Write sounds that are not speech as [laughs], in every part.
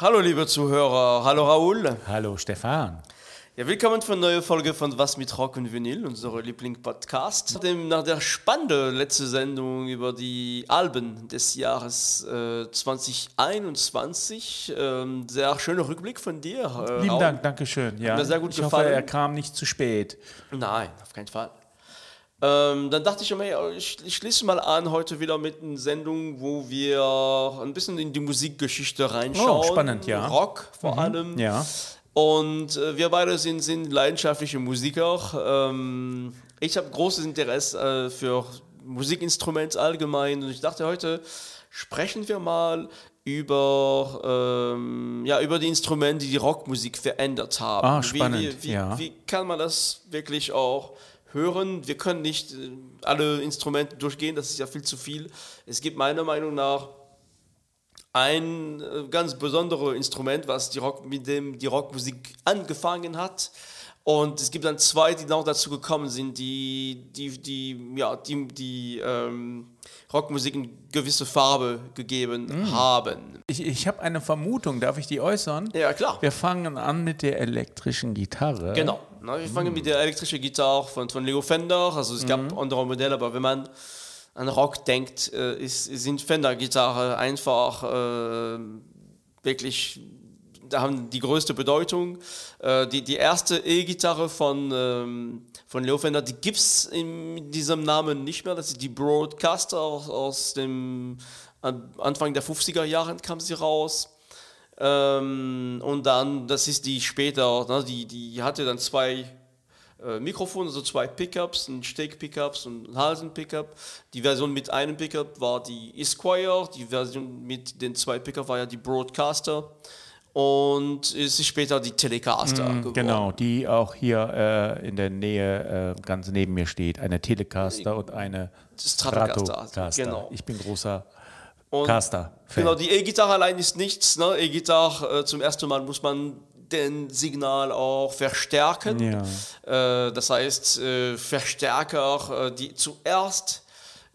Hallo liebe Zuhörer, hallo Raoul. Hallo Stefan. Ja, willkommen für eine neue Folge von Was mit Rock und Vinyl, unser Lieblingspodcast. Nach der spannenden letzten Sendung über die Alben des Jahres äh, 2021, äh, sehr schöner Rückblick von dir. Äh, Lieben Dank, danke schön. Ja, mir sehr gut ich gefallen. hoffe, er kam nicht zu spät. Nein, auf keinen Fall. Ähm, dann dachte ich mir, ich, ich schließe mal an heute wieder mit einer Sendung, wo wir ein bisschen in die Musikgeschichte reinschauen. Oh, spannend, ja. Rock vor Mhm, allem. Ja. Und äh, wir beide sind, sind leidenschaftliche Musiker. Ähm, ich habe großes Interesse äh, für Musikinstrumente allgemein und ich dachte heute sprechen wir mal über, ähm, ja, über die Instrumente, die die Rockmusik verändert haben. Ah, spannend, Wie, wie, wie, ja. wie kann man das wirklich auch hören? Wir können nicht äh, alle Instrumente durchgehen, das ist ja viel zu viel. Es gibt meiner Meinung nach ein äh, ganz besonderes Instrument, was die Rock, mit dem die Rockmusik angefangen hat. Und es gibt dann zwei, die noch dazu gekommen sind, die die, die, ja, die, die ähm, Rockmusik eine gewisse Farbe gegeben haben. Ich, ich habe eine Vermutung, darf ich die äußern? Ja, klar. Wir fangen an mit der elektrischen Gitarre. Genau. Na, wir fangen mit der elektrischen Gitarre von, von Leo Fender. Also es gab andere Modelle, aber wenn man an Rock denkt, äh, ist, sind Fender-Gitarre einfach äh, wirklich, da haben die größte Bedeutung. Äh, die, die erste E-Gitarre von, ähm, von Leo Fender, die gibt es in diesem Namen nicht mehr. Das ist die Broadcaster aus, aus dem an- Anfang der 50er Jahre kam sie raus. Ähm, und dann, das ist die später, ne, die, die hatte dann zwei äh, Mikrofone, also zwei Pickups, ein Steg-Pickups und ein Halsen-Pickup. Die Version mit einem Pickup war die Esquire, die Version mit den zwei Pickup war ja die Broadcaster und es ist später die Telecaster geworden. Genau, die auch hier äh, in der Nähe äh, ganz neben mir steht. Eine Telecaster und eine Stratocaster, Stratocaster. genau. Ich bin großer Und Caster. Genau, die E-Gitarre allein ist nichts. Ne? E-Gitarre, äh, zum ersten Mal muss man den Signal auch verstärken. Ja. Äh, das heißt, äh, Verstärker, äh, die zuerst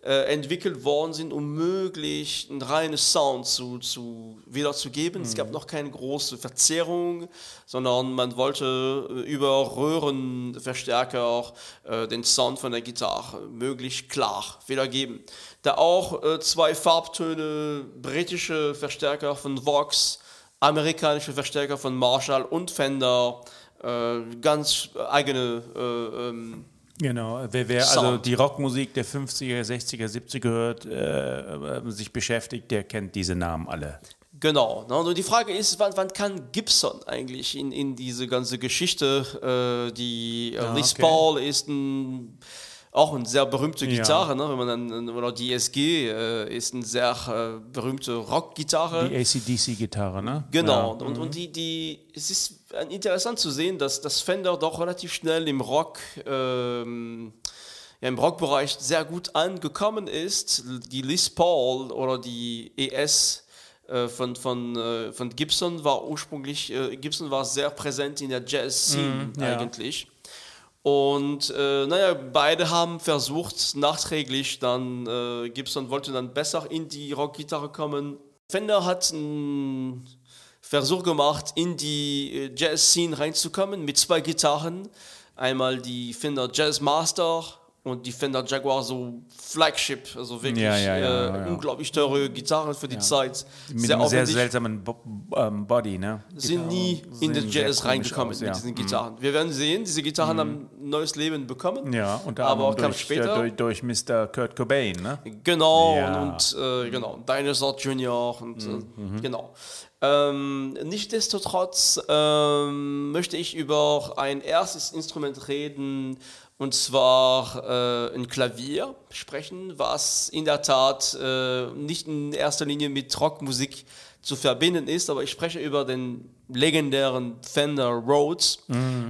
äh, entwickelt worden sind, um möglich einen reinen Sound zu, zu wiederzugeben. Es gab noch keine große Verzerrung, sondern man wollte äh, über Röhrenverstärker auch äh, den Sound von der Gitarre möglichst klar wiedergeben. Da auch äh, zwei Farbtöne, britische Verstärker von Vox, amerikanische Verstärker von Marshall und Fender, äh, ganz eigene äh, ähm, Genau, wer, wer also die Rockmusik der 50er, 60er, 70er hört, äh, äh, sich beschäftigt, der kennt diese Namen alle. Genau. Ne? Und die Frage ist, wann, wann kann Gibson eigentlich in, in diese ganze Geschichte, äh, die äh, Ah, Les okay. Paul ist ein, auch eine sehr berühmte Ja. Gitarre, ne? wenn man dann, oder die SG äh, ist eine sehr äh, berühmte Rockgitarre. Die ACDC-Gitarre, ne? Genau, Ja. und, und die, die, es ist interessant zu sehen, dass das Fender doch relativ schnell im Rock, ähm, ja, im Rockbereich sehr gut angekommen ist. Die Les Paul oder die ES äh, von, von, äh, von Gibson war ursprünglich, äh, Gibson war sehr präsent in der Jazz-Scene ja. eigentlich. Und äh, naja, beide haben versucht, nachträglich dann, äh, Gibson wollte dann besser in die Rockgitarre kommen. Fender hat einen Versuch gemacht, in die äh, Jazz-Scene reinzukommen mit zwei Gitarren. Einmal die Fender Jazz Master und die Fender Jaguar, so Flagship, also wirklich Ja, ja, ja, äh, unglaublich teure Gitarren für die Zeit. Mit einem sehr seltsamen Bo ähm, Body, ne? sind nie in den sehr Jazz reingekommen aus, mit diesen Gitarren. Wir werden sehen, diese Gitarren haben ein neues Leben bekommen. Ja, unter aber anderem kam durch, später. Äh, durch, durch Mr. Kurt Cobain, ne? Genau, und, und äh, genau, Dinosaur Junior und Mhm, äh, genau. Ähm, Nichtsdestotrotz ähm, möchte ich über ein erstes Instrument reden, und zwar äh, ein Klavier sprechen, was in der Tat äh, nicht in erster Linie mit Rockmusik zu verbinden ist, aber ich spreche über den legendären Fender Rhodes.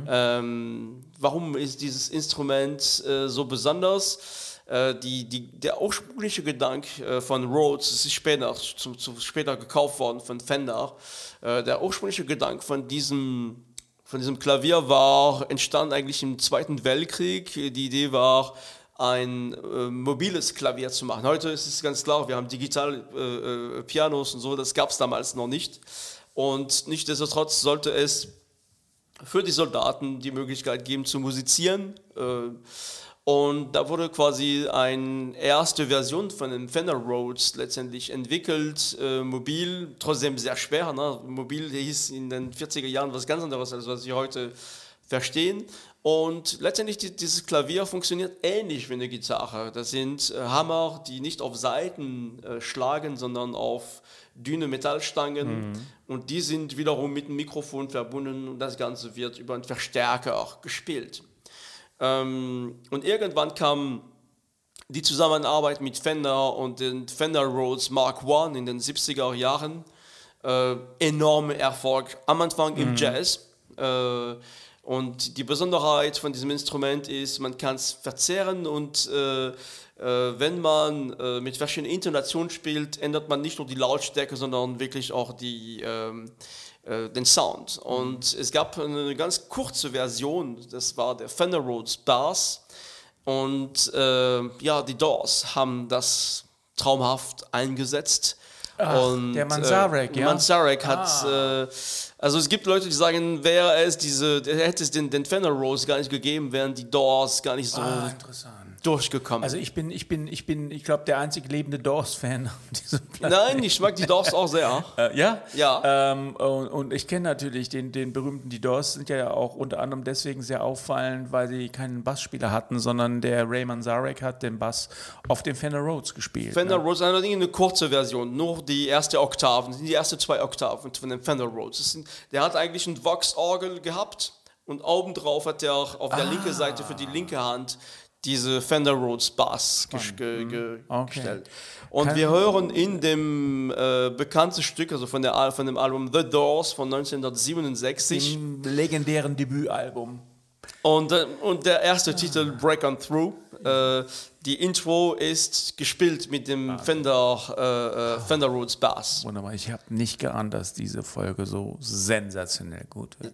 Ähm, warum ist dieses Instrument äh, so besonders? Äh, die, die, der ursprüngliche Gedanke äh, von Rhodes, es ist später, zu, zu, später gekauft worden von Fender, äh, der ursprüngliche Gedanke von diesem, von diesem Klavier war, entstand eigentlich im Zweiten Weltkrieg. Die Idee war, ein äh, mobiles Klavier zu machen. Heute ist es ganz klar, wir haben digitale äh, äh, Pianos und so, das gab es damals noch nicht. Und nichtsdestotrotz sollte es für die Soldaten die Möglichkeit geben zu musizieren. Äh, und da wurde quasi eine erste Version von den Fender Rhodes letztendlich entwickelt, äh, mobil, trotzdem sehr schwer. Ne? Mobil hieß in den 40er Jahren was ganz anderes, als was wir heute verstehen. Und letztendlich die, dieses Klavier funktioniert ähnlich wie eine Gitarre. Das sind äh, Hammer, die nicht auf Saiten äh, schlagen, sondern auf dünne Metallstangen. Mhm. Und die sind wiederum mit dem Mikrofon verbunden und das Ganze wird über einen Verstärker gespielt. Ähm, und irgendwann kam die Zusammenarbeit mit Fender und den Fender Rhodes Mark I in den 70er Jahren. Äh, enorme Erfolg am Anfang mhm. im Jazz. Äh, und die Besonderheit von diesem Instrument ist, man kann es verzehren und äh, äh, wenn man äh, mit verschiedenen Intonationen spielt, ändert man nicht nur die Lautstärke, sondern wirklich auch die, ähm, äh, den Sound. Und es gab eine ganz kurze Version, das war der Fender Rhodes Bass. Und äh, ja, die Doors haben das traumhaft eingesetzt. Ach, und, der Manzarek, äh, ja. Manzarek hat ah. äh, also es gibt Leute, die sagen, wäre es diese, hätte es den, den Fender Rose gar nicht gegeben, wären die Doors gar nicht so ah, durchgekommen. Also ich bin, ich bin, ich bin, ich glaube, der einzig lebende Doors-Fan. Nein, ich mag die Doors auch sehr. [laughs] äh, ja? Ja. Ähm, und, und, ich kenne natürlich den, den berühmten, die Doors sind ja auch unter anderem deswegen sehr auffallend, weil sie keinen Bassspieler hatten, sondern der Ray Manzarek hat den Bass auf dem Fender Rhodes gespielt. Fender ne? Rhodes, allerdings eine kurze Version, nur die erste Oktaven, die ersten zwei Oktaven von dem Fender Rhodes. der hat eigentlich ein Vox-Orgel gehabt und obendrauf hat er auch auf der ah. linken Seite für die linke Hand diese Fender Rhodes Bass ge ge okay. gestellt. Und Kann wir hören in dem äh, bekannten Stück, also von, der, von dem Album The Doors von 1967. Dem legendären Debütalbum. Und, äh, und der erste ah. Titel, Break On Through. Äh, die Intro ist gespielt mit dem ah. Fender, äh, äh, Fender Rhodes Bass. Wunderbar, ich habe nicht geahnt, dass diese Folge so sensationell gut wird.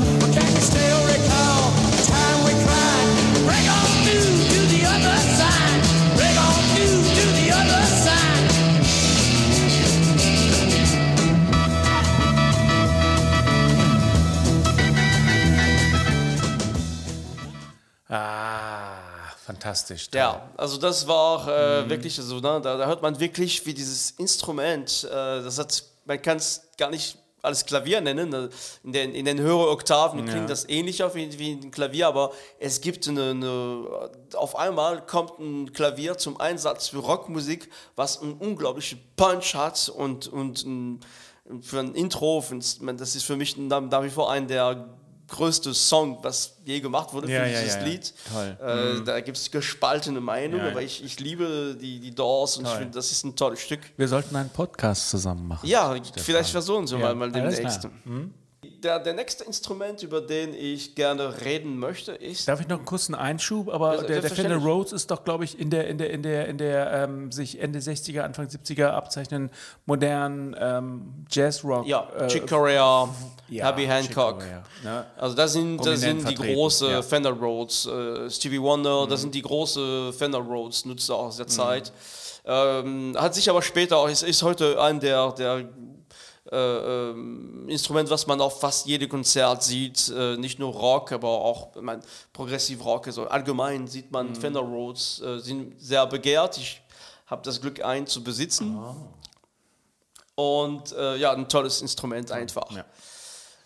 fantastisch. Toll. Ja, also das war äh, mhm. wirklich so, ne, da, da, hört man wirklich, wie dieses Instrument, äh, das hat, man kann es gar nicht als Klavier nennen. Ne, in den, in den höheren Oktaven ja. klingt das ähnlicher wie, wie ein Klavier, aber es gibt eine, eine, auf einmal kommt ein Klavier zum Einsatz für Rockmusik, was einen unglaublichen Punch hat und, und ein, für ein Intro, das ist für mich nach wie vor ein der größte Song, was je gemacht wurde ja, für ja, dieses ja, Lied. Äh, mhm. Da gibt es gespaltene Meinungen, aber ich, ich liebe die, die Doors und toll. ich finde, das ist ein tolles Stück. Wir sollten einen Podcast zusammen machen. Ja, vielleicht versuchen Sie mal, mal demnächst. Mhm der, der nächste Instrument, über den ich gerne reden möchte, ist. Darf ich noch einen kurzen Einschub? Aber ja, der, der Fender Rhodes ist doch, glaube ich, in der, in der, in der, in der ähm, sich Ende 60er, Anfang 70er abzeichnenden modernen ähm, Jazzrock. Ja, äh, Chick Corea, ja, Herbie Hancock. Ne? Also das sind, das sind die großen ja. Fender Rhodes. Äh, Stevie Wonder, mhm. das sind die großen Fender Rhodes, Nutzer aus der mhm. Zeit. Ähm, hat sich aber später auch, ist, ist heute ein der, der äh, ähm, Instrument, was man auf fast jedem Konzert sieht, äh, nicht nur Rock, aber auch Progressive Rock. Also allgemein sieht man mhm. Fender Rhodes äh, sind sehr begehrt. Ich habe das Glück, einen zu besitzen. Oh. Und äh, ja, ein tolles Instrument einfach. Ja.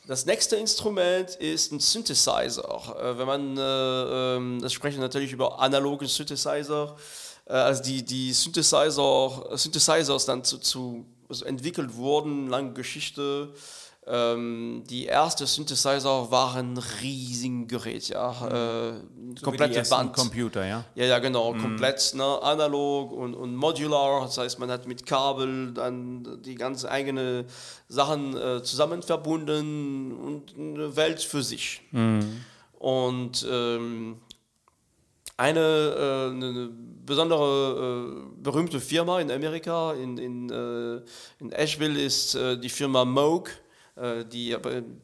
Das nächste Instrument ist ein Synthesizer. Äh, wenn man, äh, ähm, das sprechen natürlich über analogen Synthesizer, also die, die Synthesizer, Synthesizers dann zu, zu entwickelt wurden, lange Geschichte. Ähm, die ersten Synthesizer waren riesigen Gerät, ja. Äh, So wie komplette ersten Band. Computer, ja. Ja, ja, genau, komplett ne, analog und, und modular. Das heißt, man hat mit Kabel dann die ganz eigene Sachen äh, zusammen verbunden und eine Welt für sich. Und ähm, eine, äh, eine besondere äh, berühmte Firma in Amerika, in, in, äh, in Asheville, ist äh, die Firma Moog. Äh, die,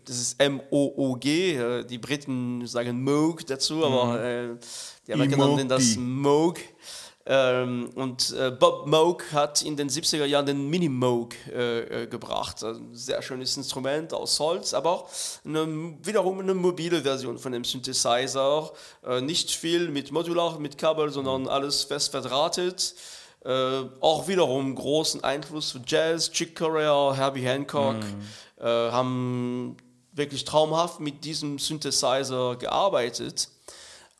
das ist M-O-O-G. Äh, die Briten sagen Moog dazu, aber äh, die Amerikaner nennen das Moog. Ähm, und äh, Bob Moog hat in den 70er Jahren den Mini Moog äh, äh, gebracht. Ein sehr schönes Instrument aus Holz, aber auch eine, wiederum eine mobile Version von dem Synthesizer. Nicht viel mit Modular, mit Kabel, sondern alles fest verdrahtet. Auch wiederum großen Einfluss für Jazz, Chick Corea, Herbie Hancock äh, haben wirklich traumhaft mit diesem Synthesizer gearbeitet.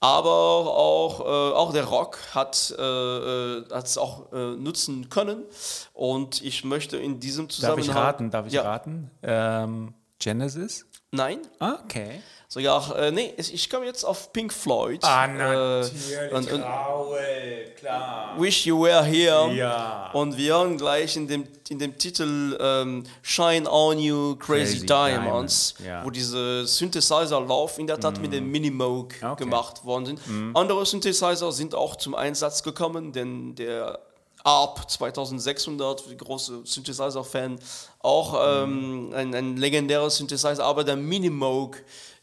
Aber auch, äh, auch der Rock hat äh, äh, es auch äh, nutzen können. Und ich möchte in diesem Darf Zusammenhang. ich raten? Darf ich ja, raten? Ähm, Genesis? Nein. Okay. Sogar, äh, nee, ich ich komme jetzt auf Pink Floyd. Ah, Äh, natürlich. und- und- Raul, klar. Wish You Were Here. Ja. Und wir hören gleich in dem, in dem Titel ähm, Shine On You Crazy, Crazy Diamonds, Diamonds, ja. wo diese Synthesizer-Lauf in der Tat mit dem Minimoog Okay. gemacht worden sind. Andere Synthesizer sind auch zum Einsatz gekommen, denn der ARP 2600, die große Synthesizer-Fan, auch ähm, ein, ein legendärer Synthesizer, aber der Minimoog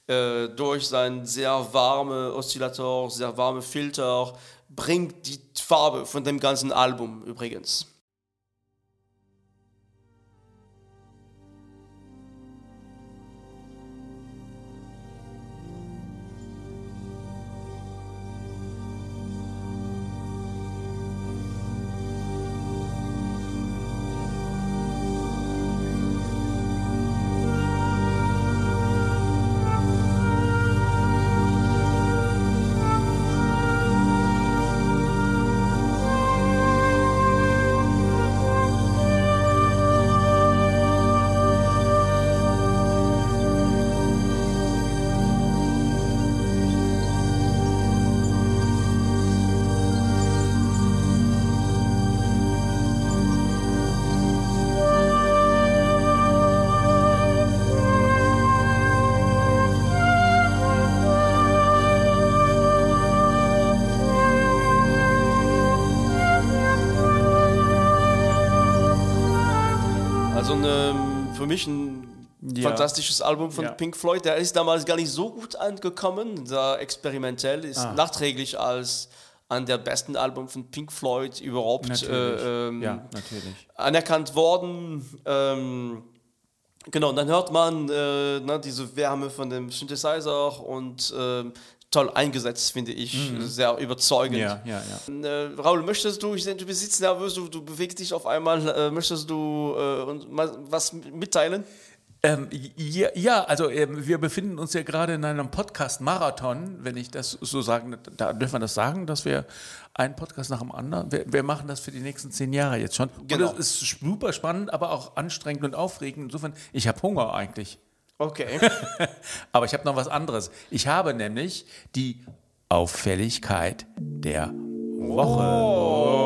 äh, durch sein sehr warme Oszillator, sehr warme Filter, bringt die Farbe von dem ganzen Album übrigens. Also ein, für mich ein Ja. fantastisches Album von Ja. Pink Floyd. Der ist damals gar nicht so gut angekommen, da experimentell ist Ah. nachträglich als an der besten Album von Pink Floyd überhaupt Natürlich. äh, ähm, ja, anerkannt worden. Ähm, genau, dann hört man äh, ne, diese Wärme von dem Synthesizer und ähm, toll eingesetzt, finde ich. Sehr überzeugend. Mhm. Ja, ja, ja. Äh, Raul, möchtest du, ich sehe, du bist nervös, du, du bewegst dich auf einmal, äh, möchtest du äh, uns mal was mitteilen? Ähm, ja, ja, also ähm, wir befinden uns ja gerade in einem Podcast-Marathon, wenn ich das so sagen, da dürfen wir das sagen, dass wir einen Podcast nach dem anderen, wir, wir machen das für die nächsten zehn Jahre jetzt schon. Genau. Und es ist super spannend, aber auch anstrengend und aufregend. Insofern, ich habe Hunger eigentlich. Okay. [laughs] Aber ich habe noch was anderes. Ich habe nämlich die Auffälligkeit der Woche.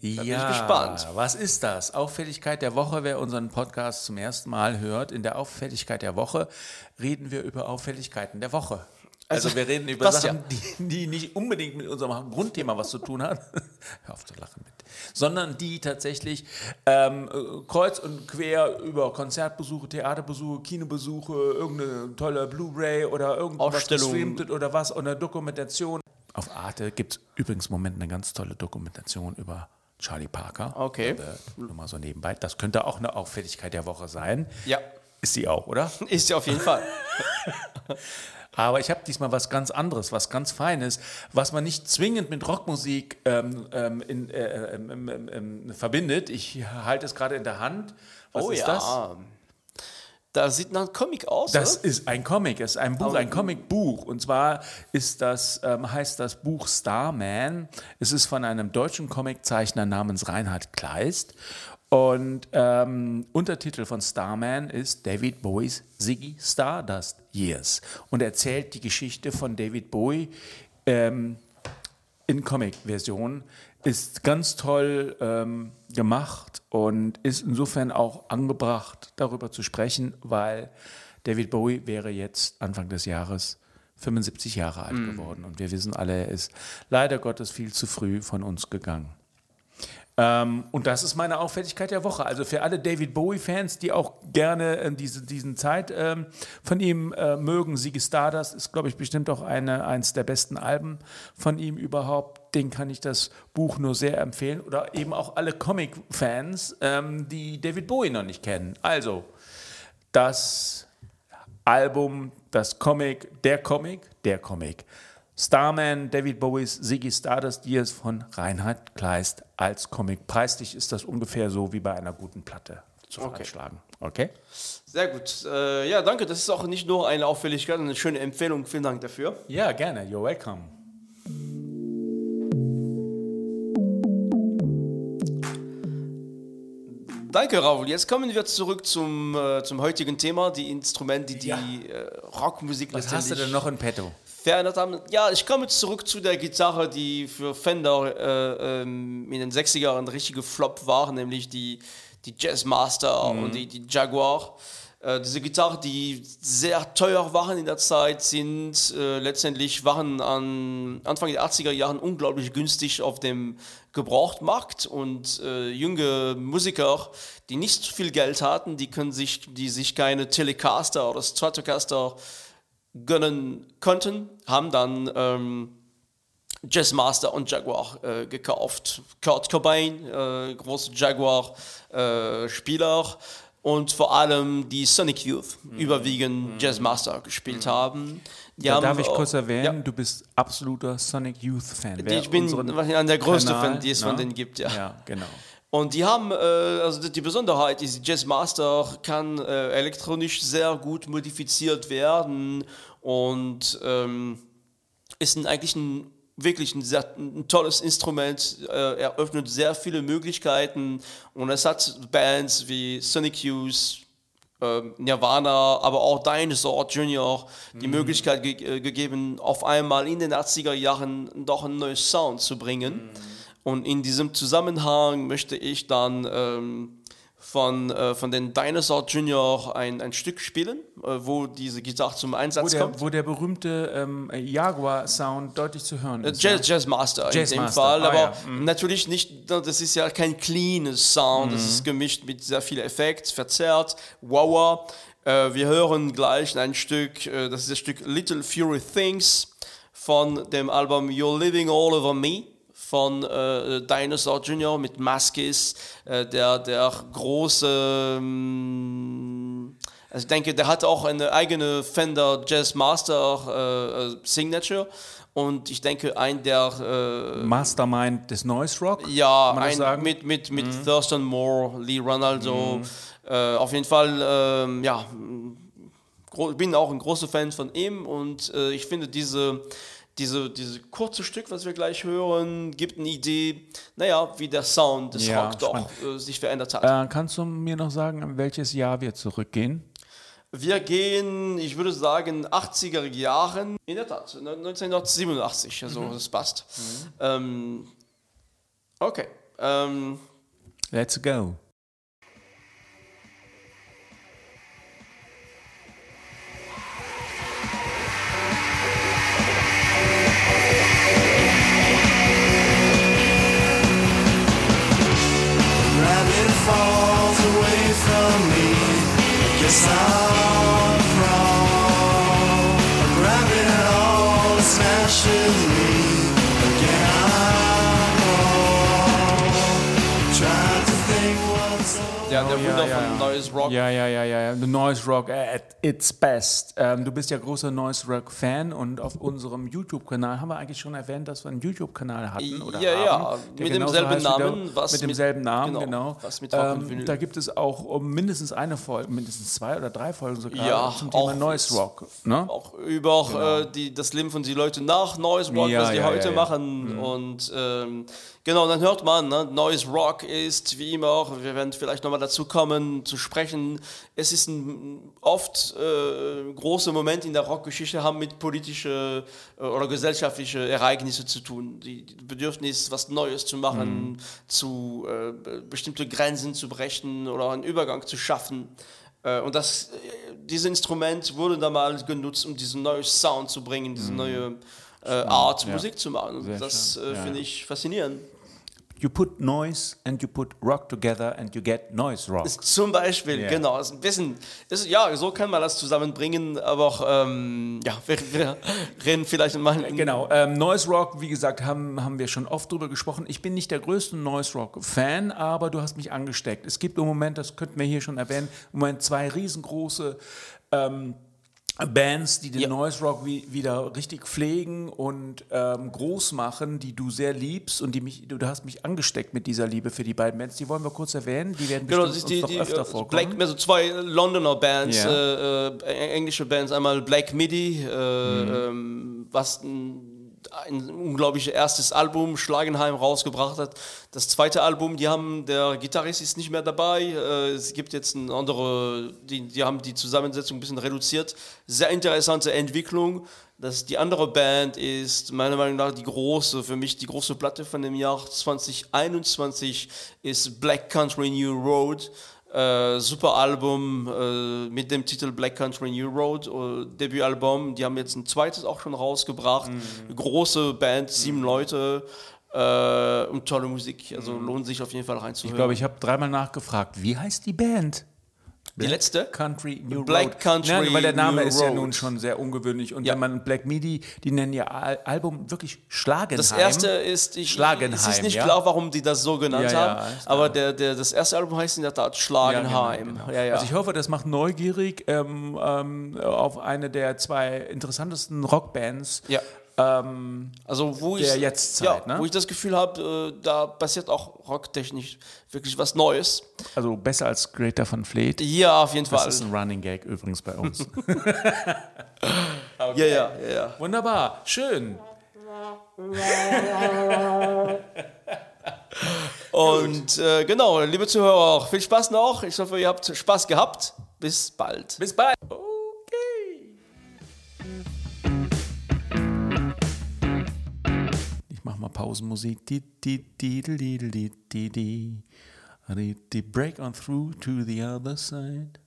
Ja, bin ich gespannt. was ist das? Auffälligkeit der Woche, wer unseren Podcast zum ersten Mal hört. In der Auffälligkeit der Woche reden wir über Auffälligkeiten der Woche. Also, Also, wir reden über Sachen, die, die nicht unbedingt mit unserem Grundthema was zu tun haben. [laughs] Hör auf zu lachen mit. Sondern die tatsächlich ähm, äh, kreuz und quer über Konzertbesuche, Theaterbesuche, Kinobesuche, irgendeine tolle Blu-ray oder irgendwas gestreamt oder was, oder eine Dokumentation. Auf Arte gibt es übrigens im Moment eine ganz tolle Dokumentation über Charlie Parker. Okay. Äh, nur mal so nebenbei. Das könnte auch eine Auffälligkeit der Woche sein. ja, Ist sie auch, oder? [laughs] ist ja auf jeden Fall. [laughs] Aber ich habe diesmal was ganz anderes, was ganz Feines, was man nicht zwingend mit Rockmusik ähm, ähm, in, äh, ähm, ähm, ähm, ähm, verbindet. Ich halte es gerade in der Hand. Was oh ist ja. das? Da sieht nach einem Comic aus. Das oder? ist ein Comic, es ist ein Buch, ein Comicbuch. Und zwar ist das, ähm, heißt das Buch Starman. Es ist von einem deutschen Comiczeichner namens Reinhard Kleist. Und ähm, Untertitel von Starman ist David Bowies Ziggy Stardust Years und erzählt die Geschichte von David Bowie ähm, in Comic-Version. Ist ganz toll ähm, gemacht und ist insofern auch angebracht, darüber zu sprechen, weil David Bowie wäre jetzt Anfang des Jahres 75 Jahre alt geworden. Und wir wissen alle, er ist leider Gottes viel zu früh von uns gegangen. Ähm, und das ist meine Auffälligkeit der Woche. Also für alle David Bowie-Fans, die auch gerne äh, diese diesen Zeit ähm, von ihm äh, mögen, Ziggy Stardust ist, glaube ich, bestimmt auch eine, eins der besten Alben von ihm überhaupt. Den kann ich das Buch nur sehr empfehlen. Oder eben auch alle Comic-Fans, ähm, die David Bowie noch nicht kennen. Also, das Album, das Comic, der Comic, der Comic. Starman, David Bowies Ziggy Stardust Years von Reinhard Kleist als Comic. Preislich ist das ungefähr so wie bei einer guten Platte zu Okay. veranschlagen. Okay? Sehr gut. Äh, ja, danke. Das ist auch nicht nur eine Auffälligkeit, eine schöne Empfehlung. Vielen Dank dafür. Ja, gerne. You're welcome. Danke, Raoul. Jetzt kommen wir zurück zum, äh, zum heutigen Thema, die Instrumente, die die Ja. äh, Rockmusik Was hast du denn noch in petto? Verändert haben. Ja, ich komme zurück zu der Gitarre, die für Fender äh, ähm, in den 60er Jahren ein richtiger Flop war, nämlich die, die Jazzmaster und die, die Jaguar. Äh, diese Gitarren, die sehr teuer waren in der Zeit, sind äh, letztendlich waren an Anfang der 80er Jahren unglaublich günstig auf dem Gebrauchtmarkt und äh, junge Musiker, die nicht viel Geld hatten, die können sich, die sich keine Telecaster oder Stratocaster gönnen konnten, haben dann ähm, Jazzmaster und Jaguar äh, gekauft. Kurt Cobain, äh, großer Jaguar-Spieler und vor allem die Sonic Youth überwiegend Jazzmaster gespielt haben. Die Da haben darf ich kurz erwähnen, Ja. du bist absoluter Sonic Youth Fan. Wer ich bin einer der größten Kanal, Fan, die es von ne? denen gibt, ja. Ja, genau. Und die haben, äh, also die- Besonderheit ist, Jazzmaster kann äh, elektronisch sehr gut modifiziert werden und ähm, ist ein, eigentlich ein wirklich ein, sehr, ein tolles Instrument, äh, eröffnet sehr viele Möglichkeiten und es hat Bands wie Sonic Youth, ähm, Nirvana, aber auch Dinosaur Jr. die Möglichkeit ge äh, gegeben, auf einmal in den 80er Jahren doch einen neuen Sound zu bringen. Und in diesem Zusammenhang möchte ich dann ähm, von, äh, von den Dinosaur Jr. ein, ein Stück spielen, äh, wo diese Gitarre zum Wo Einsatz der, kommt. wo der berühmte ähm, Jaguar-Sound deutlich zu hören ist. Äh, Jazz, Jazzmaster in dem Jazzmaster, Fall, ah aber ja, natürlich nicht, das ist ja kein cleanes Sound, das ist gemischt mit sehr viel Effekt, verzerrt, wow. Äh, wir hören gleich ein Stück, äh, das ist das Stück Little Fury Things von dem Album You're Living All Over Me von äh, Dinosaur Jr. mit Maskis, äh, der, der große ähm, also ich denke, der hat auch eine eigene Fender Jazzmaster äh, äh, Signature und ich denke, ein der äh, Mastermind des Noise Rock. ja, ein, sagen? Mhm. mit, mit, mit Thurston Moore, Lee Ronaldo, äh, auf jeden Fall, ähm, ja, ich bin auch ein großer Fan von ihm und äh, ich finde diese, diese, diese kurze Stück, was wir gleich hören, gibt eine Idee, naja, wie der Sound des Ja, Rock doch äh, sich verändert hat. Äh, kannst du mir noch sagen, in welches Jahr wir zurückgehen? Wir gehen, ich würde sagen, 80er Jahren. In der Tat, ne- 1987, also das passt. Ähm, okay. Ähm, Let's go. Falls away from me. I guess I'll To think what's Ja, der Wunder von Noise Rock. Ja, ja, ja, ja. The Noise Rock at its best. Ähm, du bist ja großer Noise Rock Fan und auf unserem YouTube-Kanal haben wir eigentlich schon erwähnt, dass wir einen YouTube-Kanal hatten oder Ja, ja, haben, der mit demselben der- Namen, was mit mit- demselben Namen, genau, genau. was mit Rock und ähm, Vinyl. da gibt es auch um mindestens eine Folge, mindestens zwei oder drei Folgen sogar Ja, zum Thema auch Noise jetzt- Rock. Ne? auch über äh, die, das Leben von den Leuten nach Noise Rock, Ja, was die ja, heute ja, ja. machen. Und ähm, genau, dann hört man, ne, Noise Rock ist wie immer, auch, wir werden vielleicht nochmal dazu kommen, zu sprechen. Es ist ein oft äh, große Moment in der Rockgeschichte, haben mit politische äh, oder gesellschaftliche Ereignisse zu tun. Die, die Bedürfnis, was Neues zu machen, zu äh, be- bestimmte Grenzen zu brechen oder einen Übergang zu schaffen. Äh, Und das, äh, dieses Instrument wurde damals genutzt, um diesen neuen Sound zu bringen, diese neue äh, Art, ja. Musik zu machen. Sehr das äh, Ja, finde ja. ich faszinierend. You put noise and you put rock together and you get noise rock. Ist Zum Beispiel, Ja. genau. Ist ein bisschen, ist, ja, so kann man das zusammenbringen, aber auch, ähm, ja, [laughs] wir, wir reden vielleicht mal. Genau, ähm, Noise Rock, wie gesagt, haben, haben wir schon oft drüber gesprochen. Ich bin nicht der größte Noise Rock-Fan, aber du hast mich angesteckt. Es gibt im Moment, das könnten wir hier schon erwähnen, im Moment zwei riesengroße ähm, Bands, die den Ja. Noise Rock wie, wieder richtig pflegen und ähm, groß machen, die du sehr liebst und die mich, du, hast mich angesteckt mit dieser Liebe für die beiden Bands. Die wollen wir kurz erwähnen, die werden Genau, bestimmt ist die, uns die noch öfter äh, vorkommen. Black, also zwei Londoner Bands, Ja. äh, äh, englische Bands, einmal Black Midi, äh, Mhm. ähm, was ein, ein unglaubliches erstes Album, Schlagenheim, rausgebracht hat. Das zweite Album, die haben, der Gitarrist ist nicht mehr dabei, äh, es gibt jetzt eine andere, die, die haben die Zusammensetzung ein bisschen reduziert. Sehr interessante Entwicklung. Das, die andere Band ist meiner Meinung nach die große, für mich die große Platte von dem Jahr 2021 ist Black Country New Road. Äh, super Album äh, mit dem Titel Black Country New Road, äh, Debütalbum. Die haben jetzt ein zweites auch schon rausgebracht. Große Band, sieben Leute äh, und tolle Musik. Also lohnt sich auf jeden Fall reinzuhören. ich glaube, ich habe dreimal nachgefragt, wie heißt die Band? Die letzte? Country New Black Road. Country Nein, weil der Name New ist ja Road. nun schon sehr ungewöhnlich. Und Ja. wenn man Black Midi, die nennen ihr Al Album wirklich Schlagenheim. Das erste ist, ich, Schlagenheim, es ist nicht ja? klar, warum die das so genannt Ja, ja, haben, aber der, der, das erste Album heißt in der Tat Ja, Schlagenheim. genau, genau. Ja, ja. Also ich hoffe, das macht neugierig ähm, ähm, auf eine der zwei interessantesten Rockbands. Ähm, Also wo Der ich, Jetztzeit, ja, ne? wo ich das Gefühl habe, äh, da passiert auch rocktechnisch wirklich was Neues. also besser als Greater von Fleet. Ja, auf jeden Das Fall. ist ein Running Gag übrigens bei uns. [laughs] Ja, ja, ja, ja. Wunderbar, schön. Und äh, genau, liebe Zuhörer, auch viel Spaß noch. Ich hoffe, ihr habt Spaß gehabt. Bis bald. Bis bald. Ich mach mal Pausenmusik. Break on through to the other side.